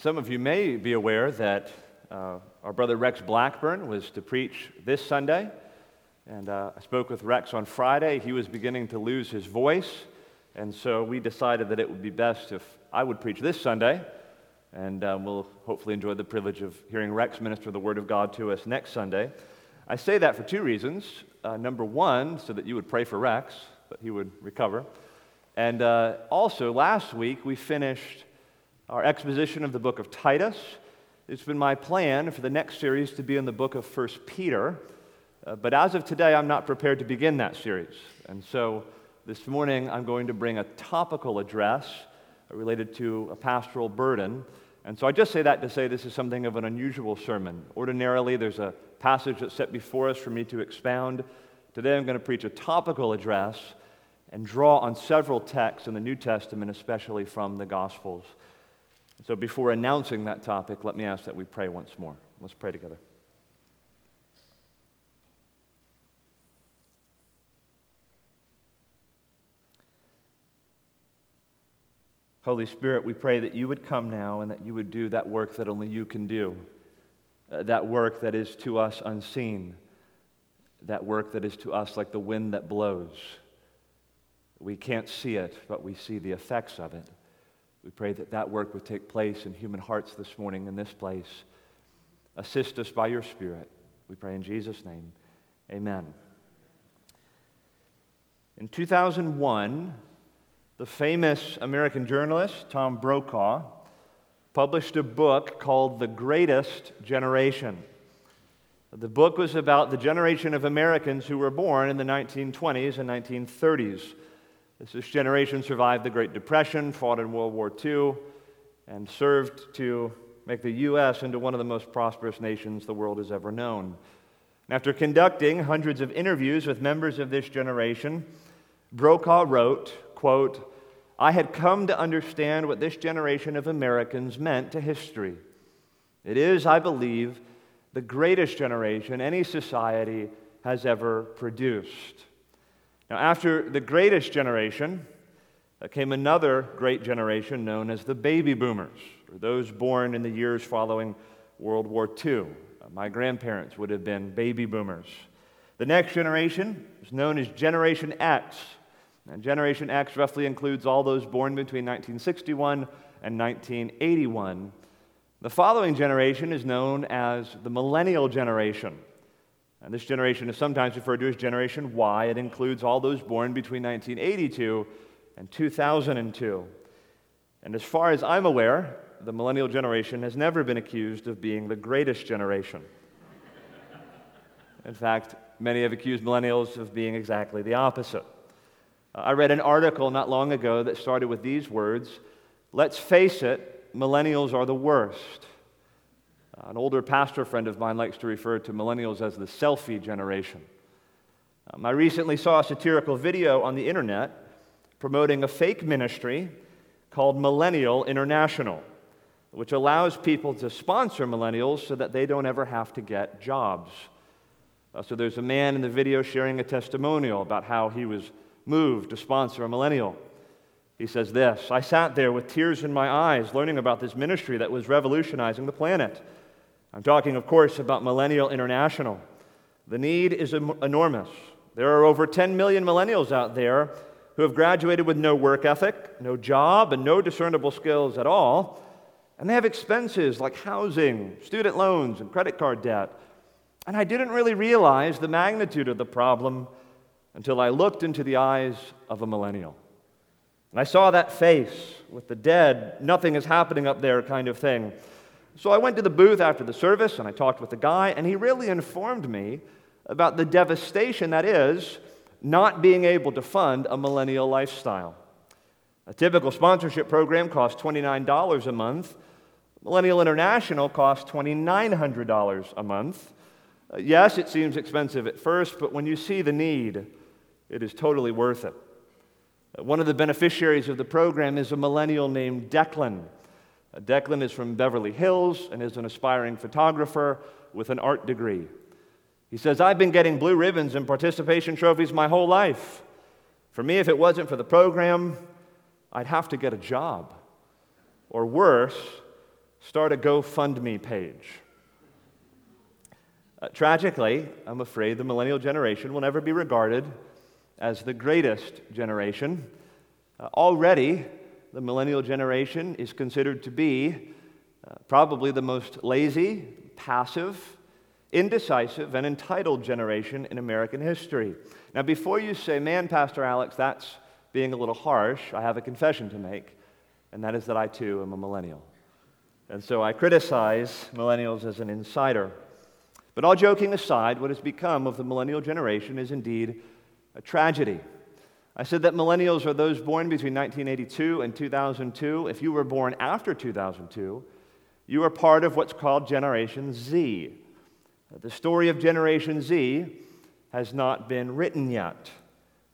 Some of you may be aware that uh, our brother Rex Blackburn was to preach this Sunday. And uh, I spoke with Rex on Friday. He was beginning to lose his voice. And so we decided that it would be best if I would preach this Sunday. And um, we'll hopefully enjoy the privilege of hearing Rex minister the Word of God to us next Sunday. I say that for two reasons. Uh, number one, so that you would pray for Rex, that he would recover. And uh, also, last week we finished our exposition of the book of Titus. It's been my plan for the next series to be in the book of 1 Peter. Uh, but as of today, I'm not prepared to begin that series. And so this morning, I'm going to bring a topical address related to a pastoral burden. And so I just say that to say this is something of an unusual sermon. Ordinarily, there's a passage that's set before us for me to expound. Today, I'm going to preach a topical address and draw on several texts in the New Testament, especially from the Gospels. So before announcing that topic, let me ask that we pray once more. Let's pray together. Holy Spirit, we pray that you would come now and that you would do that work that only you can do, uh, that work that is to us unseen, that work that is to us like the wind that blows. We can't see it, but we see the effects of it. We pray that that work would take place in human hearts this morning in this place. Assist us by your Spirit. We pray in Jesus' name. Amen. In 2001, the famous American journalist Tom Brokaw published a book called The Greatest Generation. The book was about the generation of Americans who were born in the 1920s and 1930s. This generation survived the Great Depression, fought in World War II, and served to make the U.S. into one of the most prosperous nations the world has ever known. After conducting hundreds of interviews with members of this generation, Brokaw wrote, quote, I had come to understand what this generation of Americans meant to history. It is, I believe, the greatest generation any society has ever produced. Now, after the greatest generation uh, came another great generation known as the baby boomers, or those born in the years following World War II. Uh, my grandparents would have been baby boomers. The next generation is known as Generation X. And Generation X roughly includes all those born between 1961 and 1981. The following generation is known as the Millennial Generation. And this generation is sometimes referred to as Generation Y. It includes all those born between 1982 and 2002. And as far as I'm aware, the millennial generation has never been accused of being the greatest generation. In fact, many have accused millennials of being exactly the opposite. Uh, I read an article not long ago that started with these words Let's face it, millennials are the worst. An older pastor friend of mine likes to refer to millennials as the selfie generation. Um, I recently saw a satirical video on the internet promoting a fake ministry called Millennial International, which allows people to sponsor millennials so that they don't ever have to get jobs. Uh, so there's a man in the video sharing a testimonial about how he was moved to sponsor a millennial. He says this I sat there with tears in my eyes learning about this ministry that was revolutionizing the planet. I'm talking, of course, about Millennial International. The need is enormous. There are over 10 million millennials out there who have graduated with no work ethic, no job, and no discernible skills at all. And they have expenses like housing, student loans, and credit card debt. And I didn't really realize the magnitude of the problem until I looked into the eyes of a millennial. And I saw that face with the dead, nothing is happening up there kind of thing. So I went to the booth after the service and I talked with the guy, and he really informed me about the devastation that is not being able to fund a millennial lifestyle. A typical sponsorship program costs $29 a month. Millennial International costs $2,900 a month. Uh, yes, it seems expensive at first, but when you see the need, it is totally worth it. Uh, one of the beneficiaries of the program is a millennial named Declan. Declan is from Beverly Hills and is an aspiring photographer with an art degree. He says, I've been getting blue ribbons and participation trophies my whole life. For me, if it wasn't for the program, I'd have to get a job. Or worse, start a GoFundMe page. Uh, tragically, I'm afraid the millennial generation will never be regarded as the greatest generation. Uh, already, the millennial generation is considered to be uh, probably the most lazy, passive, indecisive, and entitled generation in American history. Now, before you say, man, Pastor Alex, that's being a little harsh, I have a confession to make, and that is that I too am a millennial. And so I criticize millennials as an insider. But all joking aside, what has become of the millennial generation is indeed a tragedy. I said that millennials are those born between 1982 and 2002. If you were born after 2002, you are part of what's called Generation Z. The story of Generation Z has not been written yet.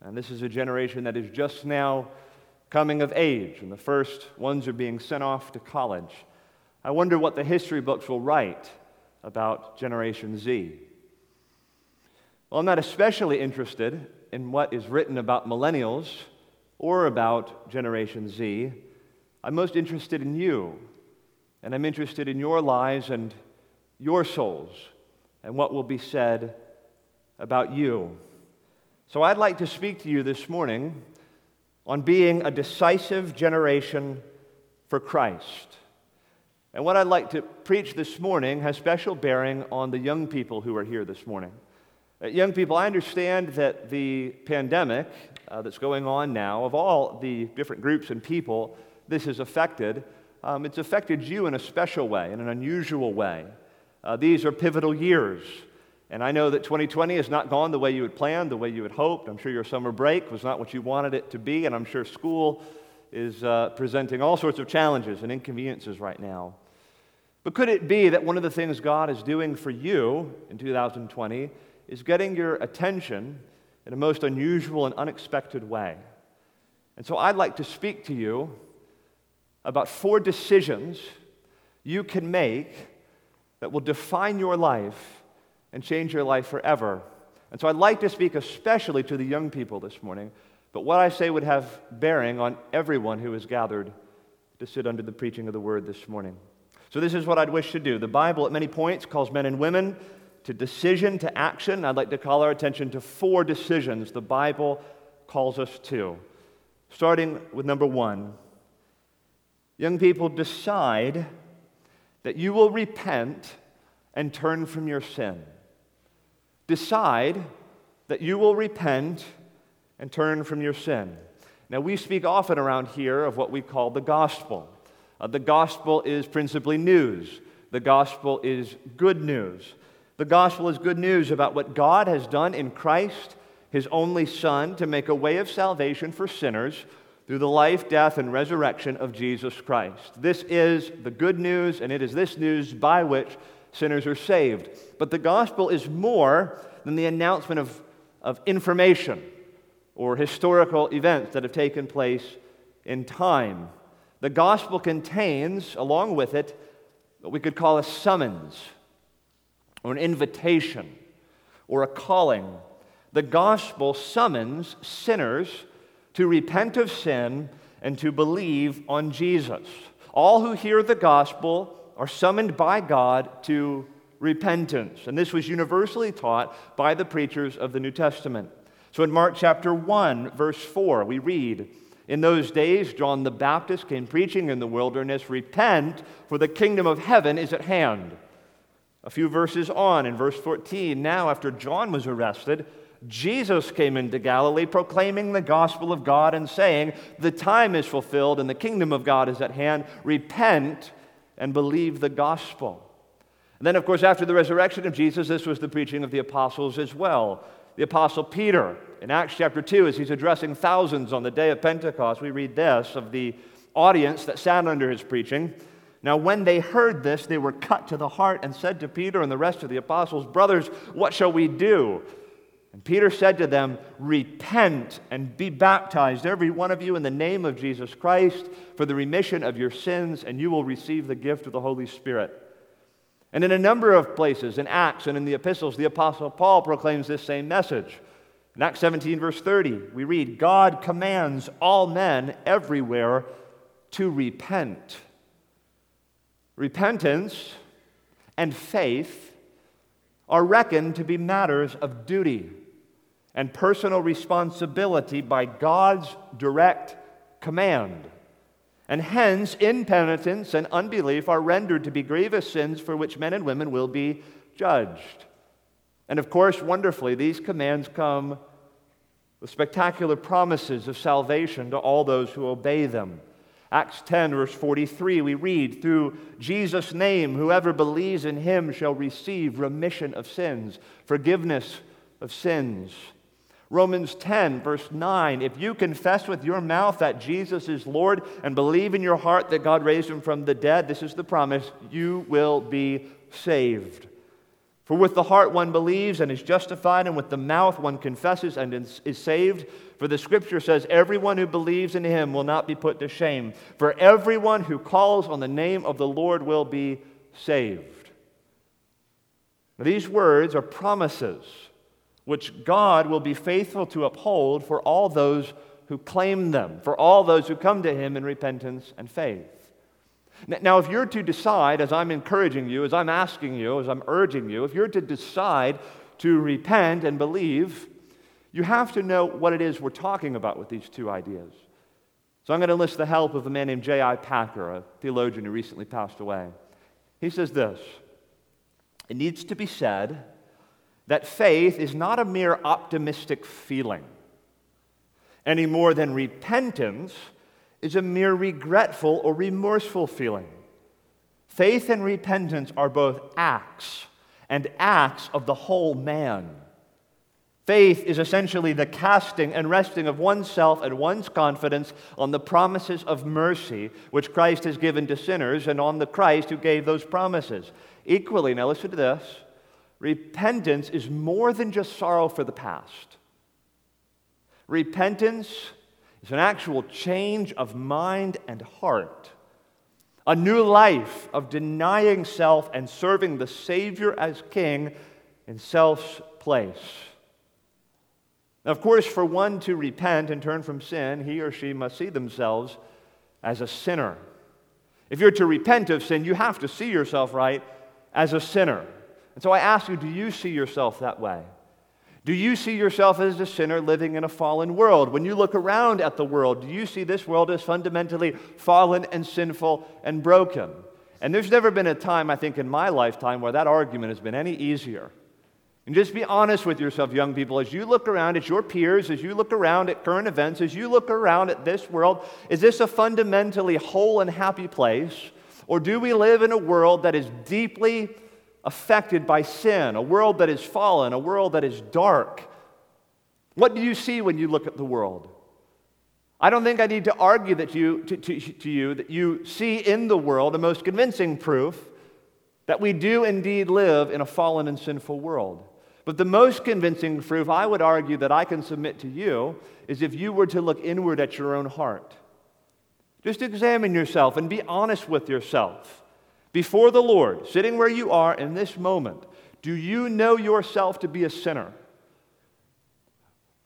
And this is a generation that is just now coming of age, and the first ones are being sent off to college. I wonder what the history books will write about Generation Z. Well, I'm not especially interested in what is written about millennials or about Generation Z. I'm most interested in you, and I'm interested in your lives and your souls and what will be said about you. So I'd like to speak to you this morning on being a decisive generation for Christ. And what I'd like to preach this morning has special bearing on the young people who are here this morning. Uh, young people, I understand that the pandemic uh, that's going on now, of all the different groups and people this has affected, um, it's affected you in a special way, in an unusual way. Uh, these are pivotal years. And I know that 2020 has not gone the way you had planned, the way you had hoped. I'm sure your summer break was not what you wanted it to be, and I'm sure school is uh, presenting all sorts of challenges and inconveniences right now. But could it be that one of the things God is doing for you in 2020 is getting your attention in a most unusual and unexpected way? And so I'd like to speak to you about four decisions you can make that will define your life and change your life forever. And so I'd like to speak especially to the young people this morning, but what I say would have bearing on everyone who is gathered to sit under the preaching of the word this morning. So, this is what I'd wish to do. The Bible, at many points, calls men and women to decision, to action. I'd like to call our attention to four decisions the Bible calls us to. Starting with number one young people, decide that you will repent and turn from your sin. Decide that you will repent and turn from your sin. Now, we speak often around here of what we call the gospel. Uh, the gospel is principally news, the gospel is good news. The gospel is good news about what God has done in Christ, his only Son, to make a way of salvation for sinners through the life, death, and resurrection of Jesus Christ. This is the good news, and it is this news by which sinners are saved. But the gospel is more than the announcement of, of information or historical events that have taken place in time. The gospel contains, along with it, what we could call a summons or an invitation or a calling. The gospel summons sinners to repent of sin and to believe on Jesus. All who hear the gospel are summoned by God to repentance. And this was universally taught by the preachers of the New Testament. So in Mark chapter 1, verse 4, we read, In those days, John the Baptist came preaching in the wilderness, Repent, for the kingdom of heaven is at hand. A few verses on, in verse 14, now after John was arrested, Jesus came into Galilee proclaiming the gospel of God and saying, The time is fulfilled and the kingdom of God is at hand. Repent and believe the gospel. And then, of course, after the resurrection of Jesus, this was the preaching of the apostles as well. The apostle Peter, in Acts chapter 2, as he's addressing thousands on the day of Pentecost, we read this of the audience that sat under his preaching. Now, when they heard this, they were cut to the heart and said to Peter and the rest of the apostles, Brothers, what shall we do? And Peter said to them, Repent and be baptized, every one of you, in the name of Jesus Christ for the remission of your sins, and you will receive the gift of the Holy Spirit. And in a number of places, in Acts and in the epistles, the Apostle Paul proclaims this same message. In Acts 17, verse 30, we read, God commands all men everywhere to repent. Repentance and faith are reckoned to be matters of duty and personal responsibility by God's direct command. And hence, impenitence and unbelief are rendered to be grievous sins for which men and women will be judged. And of course, wonderfully, these commands come with spectacular promises of salvation to all those who obey them. Acts 10, verse 43, we read, Through Jesus' name, whoever believes in him shall receive remission of sins, forgiveness of sins. Romans 10, verse 9, if you confess with your mouth that Jesus is Lord and believe in your heart that God raised him from the dead, this is the promise, you will be saved. For with the heart one believes and is justified, and with the mouth one confesses and is saved. For the scripture says, Everyone who believes in him will not be put to shame. For everyone who calls on the name of the Lord will be saved. Now, these words are promises which God will be faithful to uphold for all those who claim them, for all those who come to him in repentance and faith. Now, if you're to decide, as I'm encouraging you, as I'm asking you, as I'm urging you, if you're to decide to repent and believe, you have to know what it is we're talking about with these two ideas. So I'm going to enlist the help of a man named J.I. Packer, a theologian who recently passed away. He says this It needs to be said that faith is not a mere optimistic feeling any more than repentance is a mere regretful or remorseful feeling. Faith and repentance are both acts and acts of the whole man. Faith is essentially the casting and resting of oneself and one's confidence on the promises of mercy which Christ has given to sinners and on the Christ who gave those promises. Equally, now listen to this repentance is more than just sorrow for the past. Repentance it's an actual change of mind and heart, a new life of denying self and serving the Savior as King in self's place. Now, of course, for one to repent and turn from sin, he or she must see themselves as a sinner. If you're to repent of sin, you have to see yourself, right, as a sinner. And so I ask you, do you see yourself that way? Do you see yourself as a sinner living in a fallen world? When you look around at the world, do you see this world as fundamentally fallen and sinful and broken? And there's never been a time, I think, in my lifetime where that argument has been any easier. And just be honest with yourself, young people, as you look around at your peers, as you look around at current events, as you look around at this world, is this a fundamentally whole and happy place? Or do we live in a world that is deeply affected by sin, a world that is fallen, a world that is dark. What do you see when you look at the world? I don't think I need to argue that you, to, to, to you that you see in the world the most convincing proof that we do indeed live in a fallen and sinful world. But the most convincing proof I would argue that I can submit to you is if you were to look inward at your own heart. Just examine yourself and be honest with yourself before the Lord, sitting where you are in this moment, do you know yourself to be a sinner?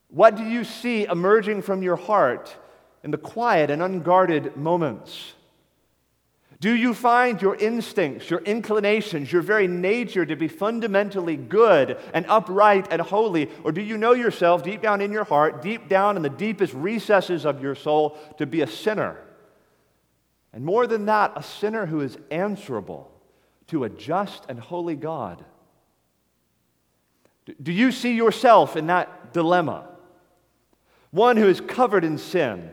What do you see emerging from your heart in the quiet and unguarded moments? Do you find your instincts, your inclinations, your very nature to be fundamentally good and upright and holy? Or do you know yourself deep down in your heart, deep down in the deepest recesses of your soul, to be a sinner? And more than that, a sinner who is answerable to a just and holy God. Do you see yourself in that dilemma? One who is covered in sin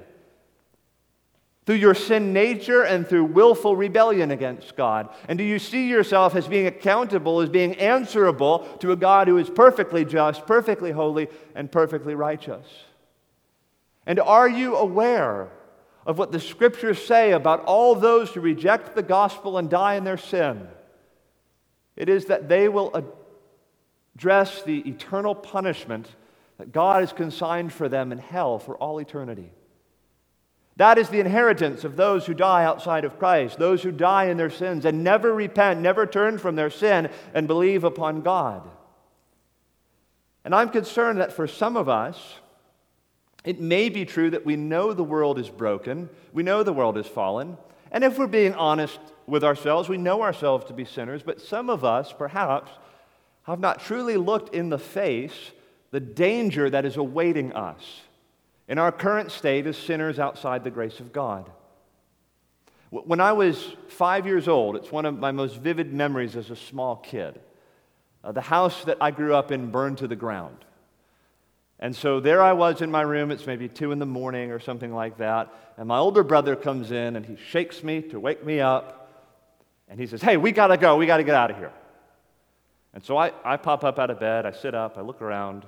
through your sin nature and through willful rebellion against God? And do you see yourself as being accountable, as being answerable to a God who is perfectly just, perfectly holy, and perfectly righteous? And are you aware of what the scriptures say about all those who reject the gospel and die in their sin. It is that they will address the eternal punishment that God has consigned for them in hell for all eternity. That is the inheritance of those who die outside of Christ, those who die in their sins and never repent, never turn from their sin and believe upon God. And I'm concerned that for some of us, it may be true that we know the world is broken, we know the world is fallen, And if we're being honest with ourselves, we know ourselves to be sinners, but some of us, perhaps, have not truly looked in the face the danger that is awaiting us in our current state as sinners outside the grace of God. When I was five years old, it's one of my most vivid memories as a small kid. Uh, the house that I grew up in burned to the ground. And so there I was in my room. It's maybe two in the morning or something like that. And my older brother comes in and he shakes me to wake me up. And he says, Hey, we got to go. We got to get out of here. And so I, I pop up out of bed. I sit up. I look around.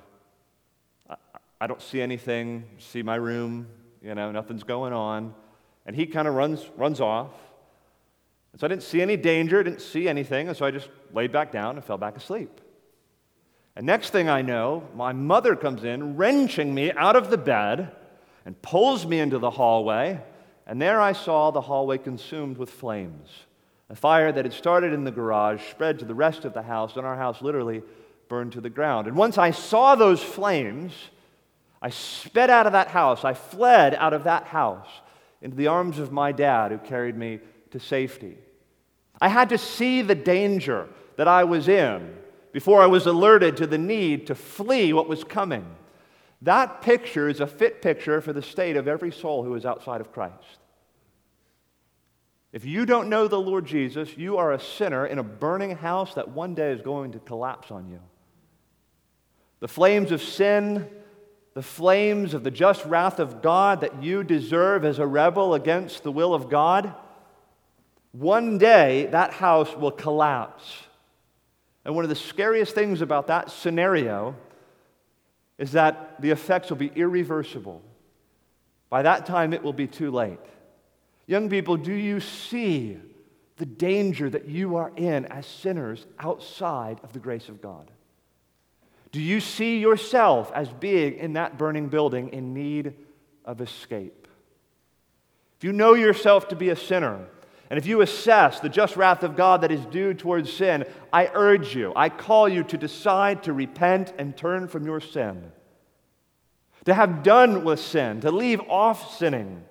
I, I don't see anything. See my room. You know, nothing's going on. And he kind of runs, runs off. And so I didn't see any danger, didn't see anything. And so I just laid back down and fell back asleep. And next thing I know, my mother comes in, wrenching me out of the bed and pulls me into the hallway. And there I saw the hallway consumed with flames. A fire that had started in the garage spread to the rest of the house, and our house literally burned to the ground. And once I saw those flames, I sped out of that house. I fled out of that house into the arms of my dad, who carried me to safety. I had to see the danger that I was in before I was alerted to the need to flee what was coming. That picture is a fit picture for the state of every soul who is outside of Christ. If you don't know the Lord Jesus, you are a sinner in a burning house that one day is going to collapse on you. The flames of sin, the flames of the just wrath of God that you deserve as a rebel against the will of God, one day that house will collapse. And one of the scariest things about that scenario is that the effects will be irreversible. By that time, it will be too late. Young people, do you see the danger that you are in as sinners outside of the grace of God? Do you see yourself as being in that burning building in need of escape? If you know yourself to be a sinner, and if you assess the just wrath of God that is due towards sin, I urge you, I call you to decide to repent and turn from your sin. To have done with sin, to leave off sinning.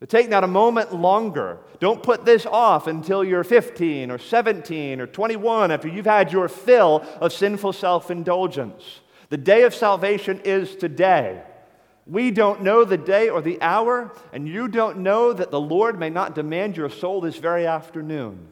To take not a moment longer. Don't put this off until you're 15 or 17 or 21 after you've had your fill of sinful self indulgence. The day of salvation is today. We don't know the day or the hour, and you don't know that the Lord may not demand your soul this very afternoon.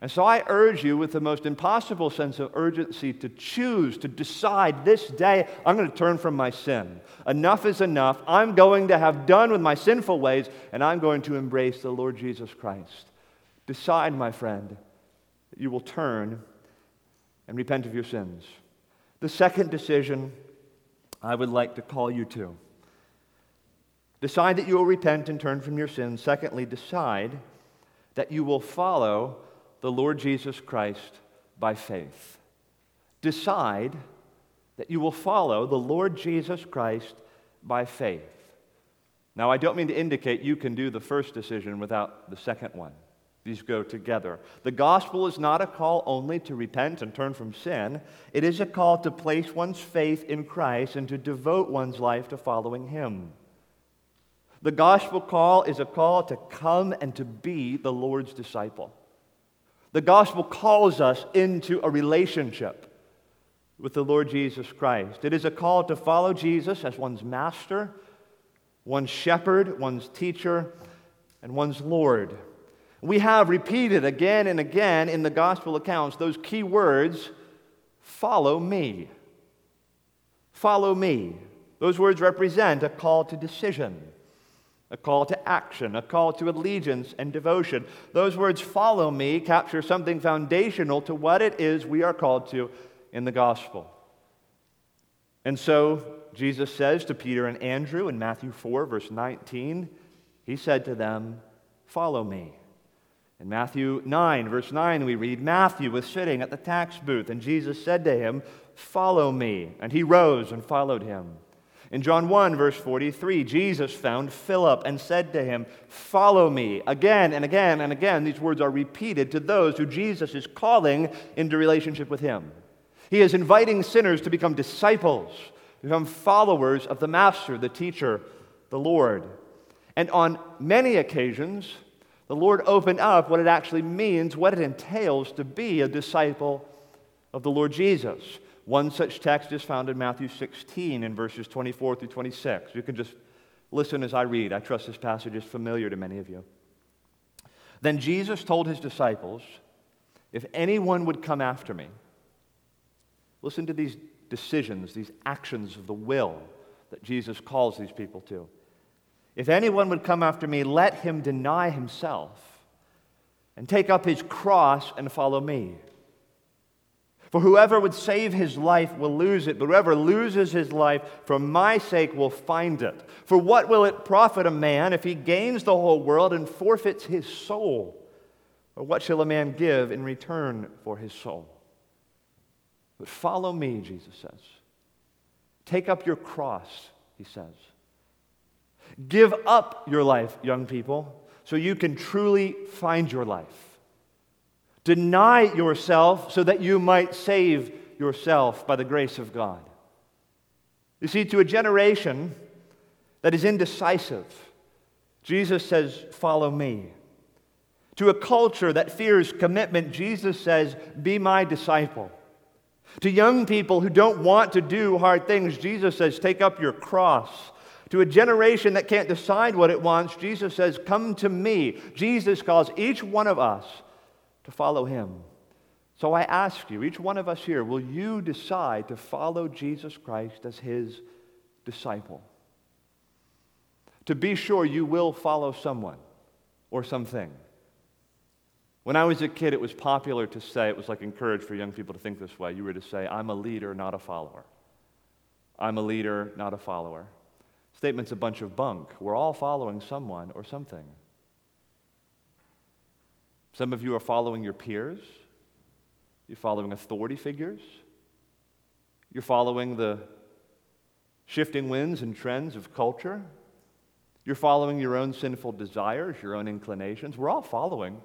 And so I urge you, with the most impossible sense of urgency, to choose, to decide this day, I'm going to turn from my sin. Enough is enough. I'm going to have done with my sinful ways, and I'm going to embrace the Lord Jesus Christ. Decide, my friend, that you will turn and repent of your sins. The second decision I would like to call you to Decide that you will repent and turn from your sins. Secondly, decide that you will follow the Lord Jesus Christ by faith. Decide that you will follow the Lord Jesus Christ by faith. Now, I don't mean to indicate you can do the first decision without the second one. These go together. The gospel is not a call only to repent and turn from sin, it is a call to place one's faith in Christ and to devote one's life to following Him. The gospel call is a call to come and to be the Lord's disciple. The gospel calls us into a relationship with the Lord Jesus Christ. It is a call to follow Jesus as one's master, one's shepherd, one's teacher, and one's Lord. We have repeated again and again in the gospel accounts those key words follow me. Follow me. Those words represent a call to decision a call to action, a call to allegiance and devotion. Those words, follow me, capture something foundational to what it is we are called to in the gospel. And so Jesus says to Peter and Andrew in Matthew 4, verse 19, He said to them, Follow me. In Matthew 9, verse 9, we read Matthew was sitting at the tax booth, and Jesus said to him, Follow me. And he rose and followed him. In John 1, verse 43, Jesus found Philip and said to him, Follow me. Again and again and again, these words are repeated to those who Jesus is calling into relationship with him. He is inviting sinners to become disciples, to become followers of the Master, the teacher, the Lord. And on many occasions, the Lord opened up what it actually means, what it entails to be a disciple of the Lord Jesus. One such text is found in Matthew 16 in verses 24 through 26. You can just listen as I read. I trust this passage is familiar to many of you. Then Jesus told his disciples, If anyone would come after me, listen to these decisions, these actions of the will that Jesus calls these people to. If anyone would come after me, let him deny himself and take up his cross and follow me. For whoever would save his life will lose it, but whoever loses his life for my sake will find it. For what will it profit a man if he gains the whole world and forfeits his soul? Or what shall a man give in return for his soul? But follow me, Jesus says. Take up your cross, he says. Give up your life, young people, so you can truly find your life. Deny yourself so that you might save yourself by the grace of God. You see, to a generation that is indecisive, Jesus says, Follow me. To a culture that fears commitment, Jesus says, Be my disciple. To young people who don't want to do hard things, Jesus says, Take up your cross to a generation that can't decide what it wants, Jesus says, Come to me. Jesus calls each one of us to follow him. So I ask you, each one of us here, will you decide to follow Jesus Christ as his disciple? To be sure you will follow someone or something. When I was a kid, it was popular to say, it was like encouraged for young people to think this way. You were to say, I'm a leader, not a follower. I'm a leader, not a follower. Statement's a bunch of bunk. We're all following someone or something. Some of you are following your peers. You're following authority figures. You're following the shifting winds and trends of culture. You're following your own sinful desires, your own inclinations. We're all following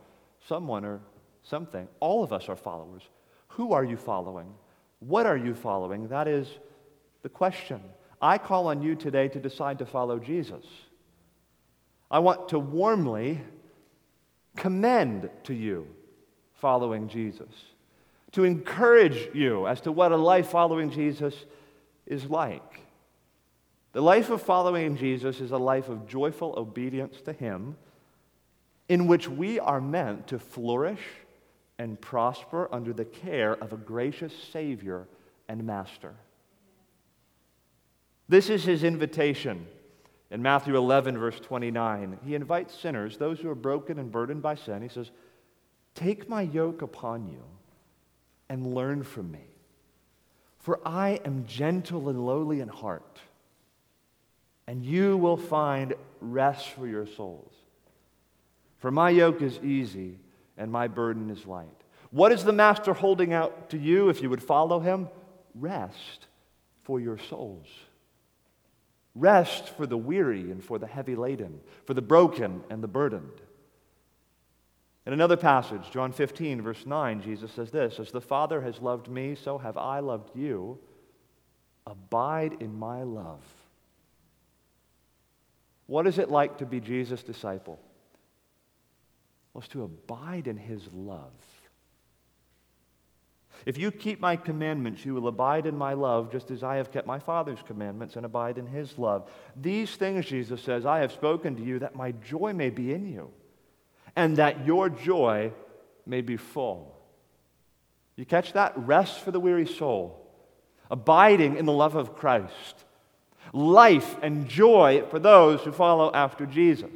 someone or something. All of us are followers. Who are you following? What are you following? That is the question. I call on you today to decide to follow Jesus. I want to warmly commend to you following Jesus, to encourage you as to what a life following Jesus is like. The life of following Jesus is a life of joyful obedience to Him, in which we are meant to flourish and prosper under the care of a gracious Savior and Master. This is his invitation in Matthew 11, verse 29. He invites sinners, those who are broken and burdened by sin. He says, Take my yoke upon you and learn from me. For I am gentle and lowly in heart, and you will find rest for your souls. For my yoke is easy and my burden is light. What is the Master holding out to you if you would follow him? Rest for your souls. Rest for the weary and for the heavy laden, for the broken and the burdened. In another passage, John 15, verse 9, Jesus says this As the Father has loved me, so have I loved you. Abide in my love. What is it like to be Jesus' disciple? Well, it's to abide in his love. If you keep my commandments, you will abide in my love, just as I have kept my Father's commandments and abide in his love. These things, Jesus says, I have spoken to you that my joy may be in you, and that your joy may be full. You catch that? Rest for the weary soul, abiding in the love of Christ, life and joy for those who follow after Jesus.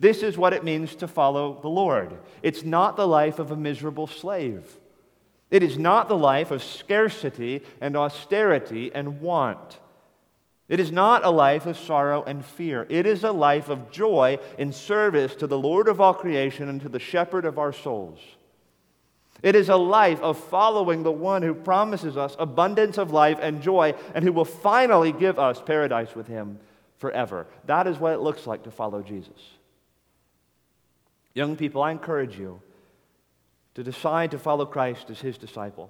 This is what it means to follow the Lord. It's not the life of a miserable slave. It is not the life of scarcity and austerity and want. It is not a life of sorrow and fear. It is a life of joy in service to the Lord of all creation and to the shepherd of our souls. It is a life of following the one who promises us abundance of life and joy and who will finally give us paradise with him forever. That is what it looks like to follow Jesus. Young people, I encourage you to decide to follow Christ as his disciple.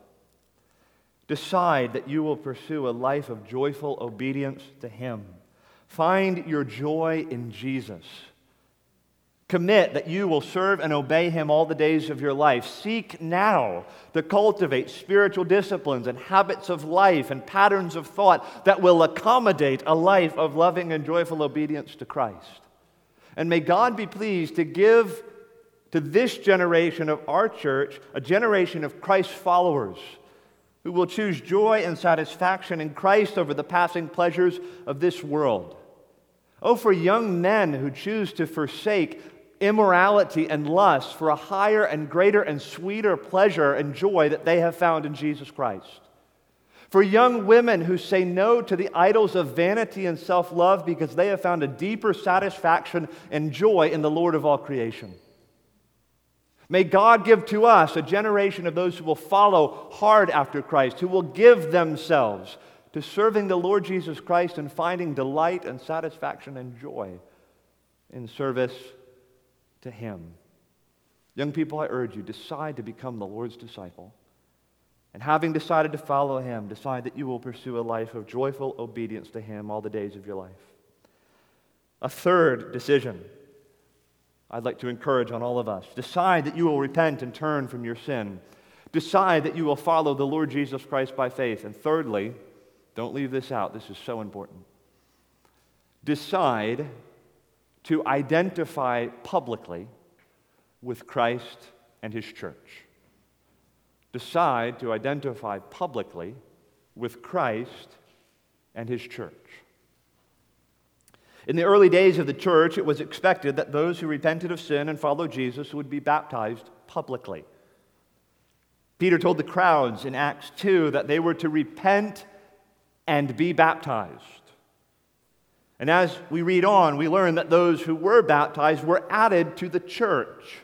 Decide that you will pursue a life of joyful obedience to him. Find your joy in Jesus. Commit that you will serve and obey him all the days of your life. Seek now to cultivate spiritual disciplines and habits of life and patterns of thought that will accommodate a life of loving and joyful obedience to Christ. And may God be pleased to give to this generation of our church a generation of Christ followers who will choose joy and satisfaction in Christ over the passing pleasures of this world. Oh, for young men who choose to forsake immorality and lust for a higher and greater and sweeter pleasure and joy that they have found in Jesus Christ. For young women who say no to the idols of vanity and self love because they have found a deeper satisfaction and joy in the Lord of all creation. May God give to us a generation of those who will follow hard after Christ, who will give themselves to serving the Lord Jesus Christ and finding delight and satisfaction and joy in service to Him. Young people, I urge you, decide to become the Lord's disciple. And having decided to follow Him, decide that you will pursue a life of joyful obedience to Him all the days of your life. A third decision I'd like to encourage on all of us decide that you will repent and turn from your sin. Decide that you will follow the Lord Jesus Christ by faith. And thirdly, don't leave this out, this is so important. Decide to identify publicly with Christ and his church. Decide to identify publicly with Christ and his church. In the early days of the church, it was expected that those who repented of sin and followed Jesus would be baptized publicly. Peter told the crowds in Acts 2 that they were to repent and be baptized. And as we read on, we learn that those who were baptized were added to the church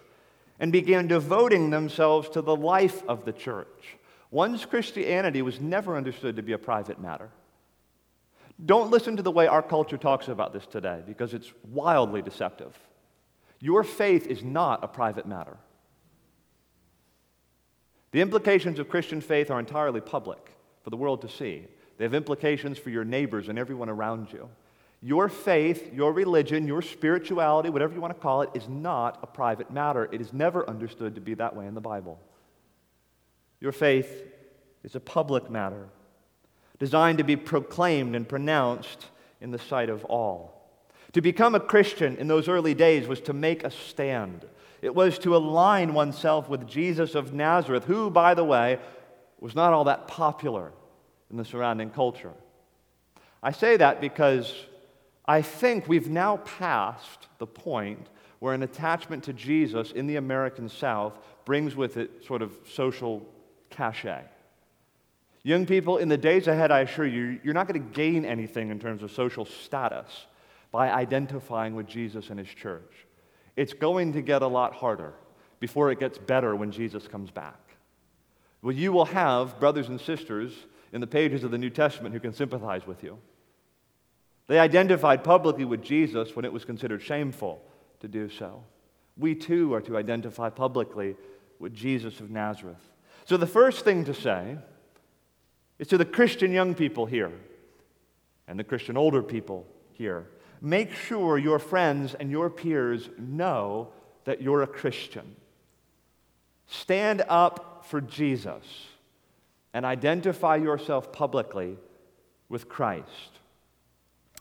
and began devoting themselves to the life of the church. One's Christianity was never understood to be a private matter. Don't listen to the way our culture talks about this today because it's wildly deceptive. Your faith is not a private matter. The implications of Christian faith are entirely public for the world to see. They have implications for your neighbors and everyone around you. Your faith, your religion, your spirituality, whatever you want to call it, is not a private matter. It is never understood to be that way in the Bible. Your faith is a public matter, designed to be proclaimed and pronounced in the sight of all. To become a Christian in those early days was to make a stand. It was to align oneself with Jesus of Nazareth, who, by the way, was not all that popular in the surrounding culture. I say that because I think we've now passed the point where an attachment to Jesus in the American South brings with it sort of social cachet. Young people, in the days ahead, I assure you, you're not going to gain anything in terms of social status by identifying with Jesus and his church. It's going to get a lot harder before it gets better when Jesus comes back. Well, you will have brothers and sisters in the pages of the New Testament who can sympathize with you. They identified publicly with Jesus when it was considered shameful to do so. We too are to identify publicly with Jesus of Nazareth. So, the first thing to say is to the Christian young people here and the Christian older people here make sure your friends and your peers know that you're a Christian. Stand up for Jesus and identify yourself publicly with Christ.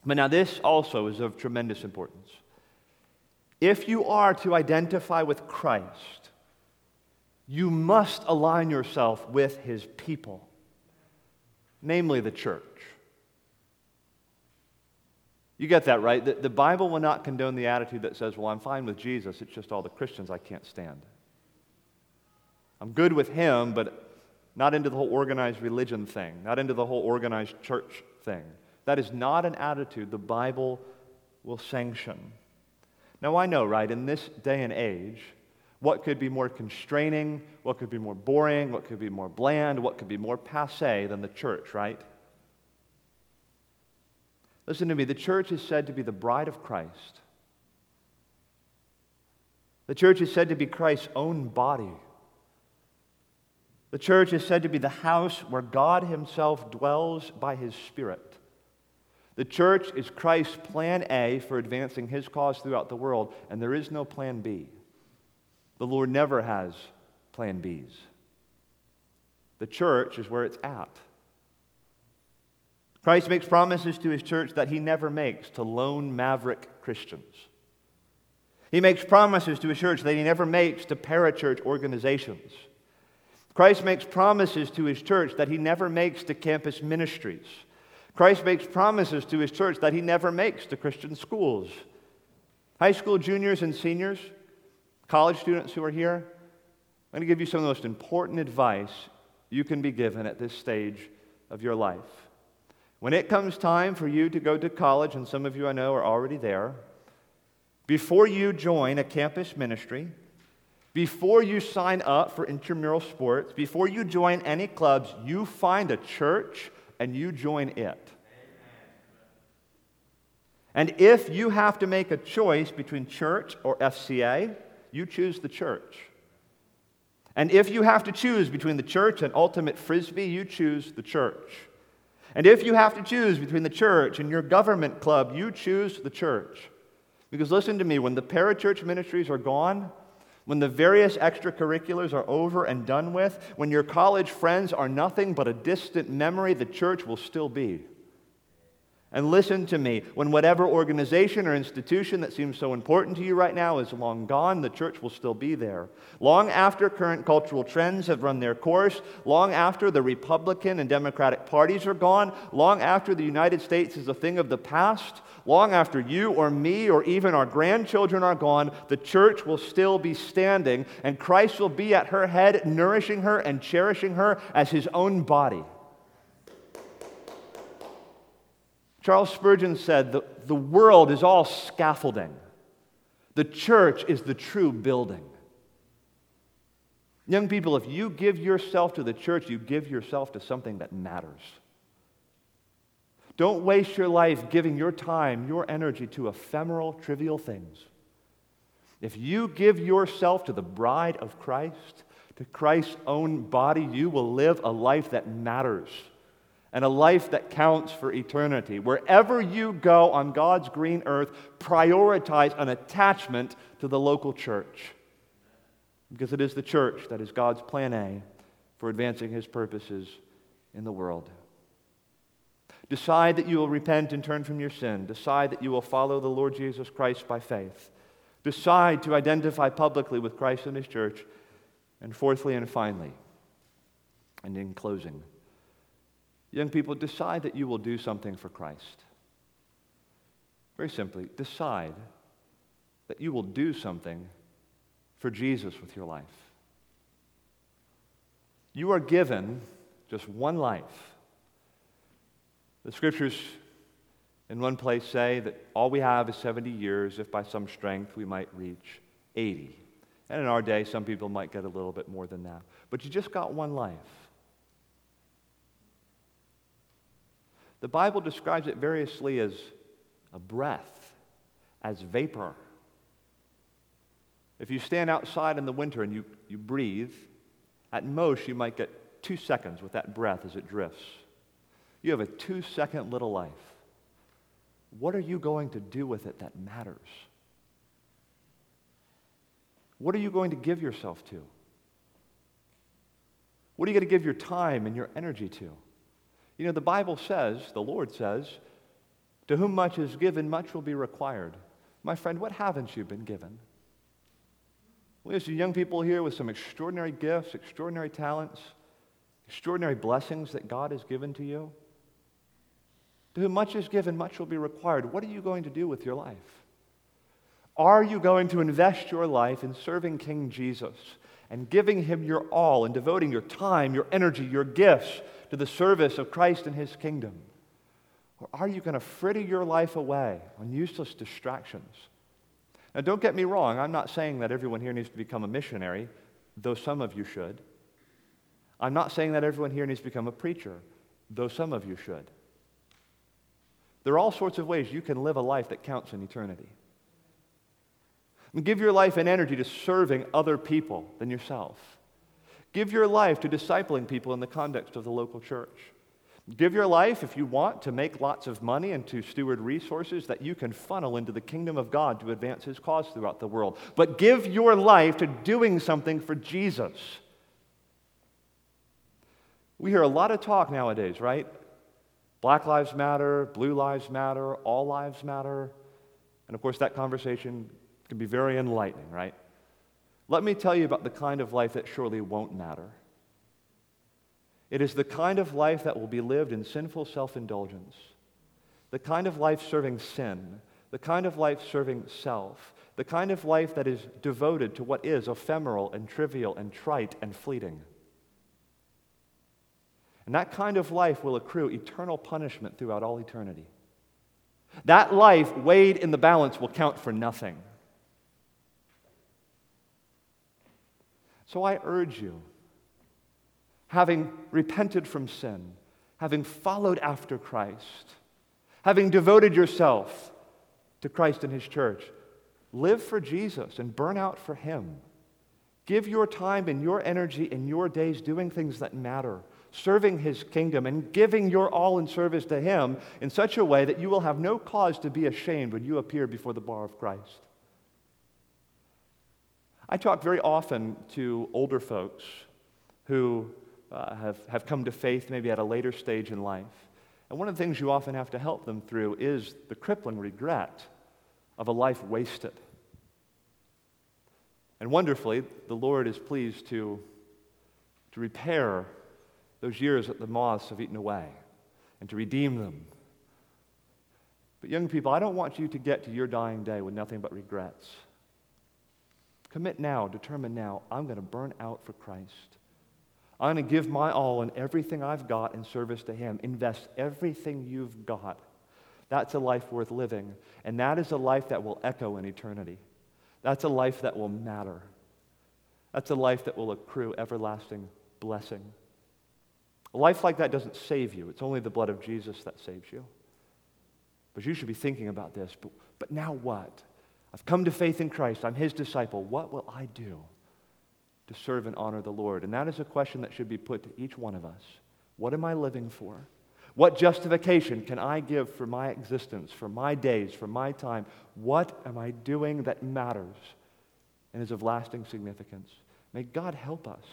But now, this also is of tremendous importance. If you are to identify with Christ, you must align yourself with his people, namely the church. You get that, right? The, the, Bible will not condone the attitude that says, well, I'm fine with Jesus, it's just all the Christians I can't stand. I'm good with him, but not into the whole organized religion thing, not into the whole organized church thing. That is not an attitude the Bible will sanction. Now, I know, right, in this day and age, what could be more constraining, what could be more boring, what could be more bland, what could be more passe than the church, right? Listen to me, the church is said to be the bride of Christ. The church is said to be Christ's own body. The church is said to be the house where God Himself dwells by His Spirit. The church is Christ's plan A for advancing his cause throughout the world, and there is no plan B. The Lord never has plan Bs. The church is where it's at. Christ makes promises to his church that he never makes to lone maverick Christians. He makes promises to his church that he never makes to parachurch organizations. Christ makes promises to his church that he never makes to campus ministries. Christ makes promises to his church that he never makes to Christian schools. High school juniors and seniors, college students who are here, I'm going to give you some of the most important advice you can be given at this stage of your life. When it comes time for you to go to college, and some of you I know are already there, before you join a campus ministry, before you sign up for intramural sports, before you join any clubs, you find a church and you join it. And if you have to make a choice between church or FCA, you choose the church. And if you have to choose between the church and ultimate frisbee, you choose the church. And if you have to choose between the church and your government club, you choose the church. Because listen to me, when the parachurch ministries are gone, when the various extracurriculars are over and done with, when your college friends are nothing but a distant memory, the church will still be. And listen to me when whatever organization or institution that seems so important to you right now is long gone, the church will still be there. Long after current cultural trends have run their course, long after the Republican and Democratic parties are gone, long after the United States is a thing of the past, long after you or me or even our grandchildren are gone, the church will still be standing, and Christ will be at her head, nourishing her and cherishing her as his own body. Charles Spurgeon said, the, the world is all scaffolding. The church is the true building. Young people, if you give yourself to the church, you give yourself to something that matters. Don't waste your life giving your time, your energy to ephemeral, trivial things. If you give yourself to the bride of Christ, to Christ's own body, you will live a life that matters and a life that counts for eternity. Wherever you go on God's green earth, prioritize an attachment to the local church. Because it is the church that is God's plan A for advancing his purposes in the world. Decide that you will repent and turn from your sin. Decide that you will follow the Lord Jesus Christ by faith. Decide to identify publicly with Christ and his church. And fourthly and finally, and in closing, Young people, decide that you will do something for Christ. Very simply, decide that you will do something for Jesus with your life. You are given just one life. The scriptures in one place say that all we have is 70 years, if by some strength we might reach 80. And in our day, some people might get a little bit more than that. But you just got one life. The Bible describes it variously as a breath, as vapor. If you stand outside in the winter and you, you breathe, at most you might get two seconds with that breath as it drifts. You have a two second little life. What are you going to do with it that matters? What are you going to give yourself to? What are you going to give your time and your energy to? You know, the Bible says, the Lord says, to whom much is given, much will be required. My friend, what haven't you been given? We have some young people here with some extraordinary gifts, extraordinary talents, extraordinary blessings that God has given to you. To whom much is given, much will be required. What are you going to do with your life? Are you going to invest your life in serving King Jesus and giving him your all and devoting your time, your energy, your gifts to the service of Christ and his kingdom? Or are you going to fritter your life away on useless distractions? Now, don't get me wrong, I'm not saying that everyone here needs to become a missionary, though some of you should. I'm not saying that everyone here needs to become a preacher, though some of you should. There are all sorts of ways you can live a life that counts in eternity. And give your life and energy to serving other people than yourself. Give your life to discipling people in the context of the local church. Give your life, if you want, to make lots of money and to steward resources that you can funnel into the kingdom of God to advance His cause throughout the world. But give your life to doing something for Jesus. We hear a lot of talk nowadays, right? Black Lives Matter, Blue Lives Matter, All Lives Matter. And of course, that conversation can be very enlightening, right? Let me tell you about the kind of life that surely won't matter. It is the kind of life that will be lived in sinful self indulgence, the kind of life serving sin, the kind of life serving self, the kind of life that is devoted to what is ephemeral and trivial and trite and fleeting. And that kind of life will accrue eternal punishment throughout all eternity. That life, weighed in the balance, will count for nothing. So I urge you, having repented from sin, having followed after Christ, having devoted yourself to Christ and His church, live for Jesus and burn out for Him. Give your time and your energy and your days doing things that matter serving his kingdom and giving your all in service to him in such a way that you will have no cause to be ashamed when you appear before the bar of Christ. I talk very often to older folks who uh, have, have come to faith maybe at a later stage in life. And one of the things you often have to help them through is the crippling regret of a life wasted. And wonderfully, the Lord is pleased to, to repair those years that the moths have eaten away and to redeem them. But, young people, I don't want you to get to your dying day with nothing but regrets. Commit now, determine now, I'm going to burn out for Christ. I'm going to give my all and everything I've got in service to Him. Invest everything you've got. That's a life worth living. And that is a life that will echo in eternity. That's a life that will matter. That's a life that will accrue everlasting blessing. A life like that doesn't save you, it's only the blood of Jesus that saves you. But you should be thinking about this. But, but now what? I've come to faith in Christ. I'm his disciple. What will I do to serve and honor the Lord? And that is a question that should be put to each one of us. What am I living for? What justification can I give for my existence, for my days, for my time? What am I doing that matters and is of lasting significance? May God help us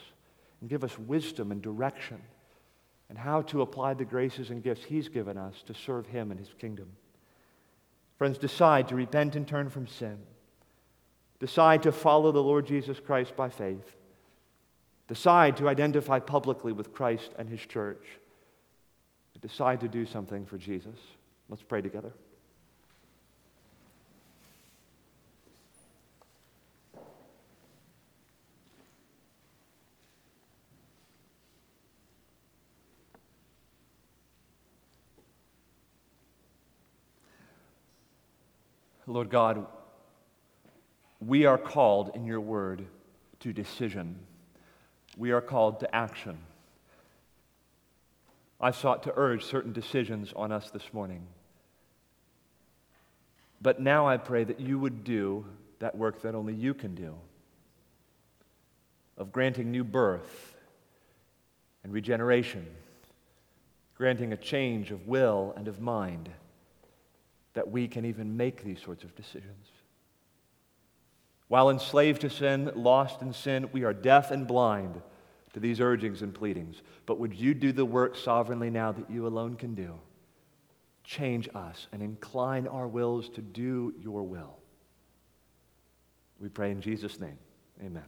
and give us wisdom and direction and how to apply the graces and gifts He's given us to serve Him and His kingdom. Friends, decide to repent and turn from sin. Decide to follow the Lord Jesus Christ by faith. Decide to identify publicly with Christ and His church. Decide to do something for Jesus. Let's pray together. Lord God, we are called in your word to decision. We are called to action. I sought to urge certain decisions on us this morning. But now I pray that you would do that work that only you can do of granting new birth and regeneration, granting a change of will and of mind that we can even make these sorts of decisions. While enslaved to sin, lost in sin, we are deaf and blind to these urgings and pleadings. But would you do the work sovereignly now that you alone can do? Change us and incline our wills to do your will. We pray in Jesus' name. Amen.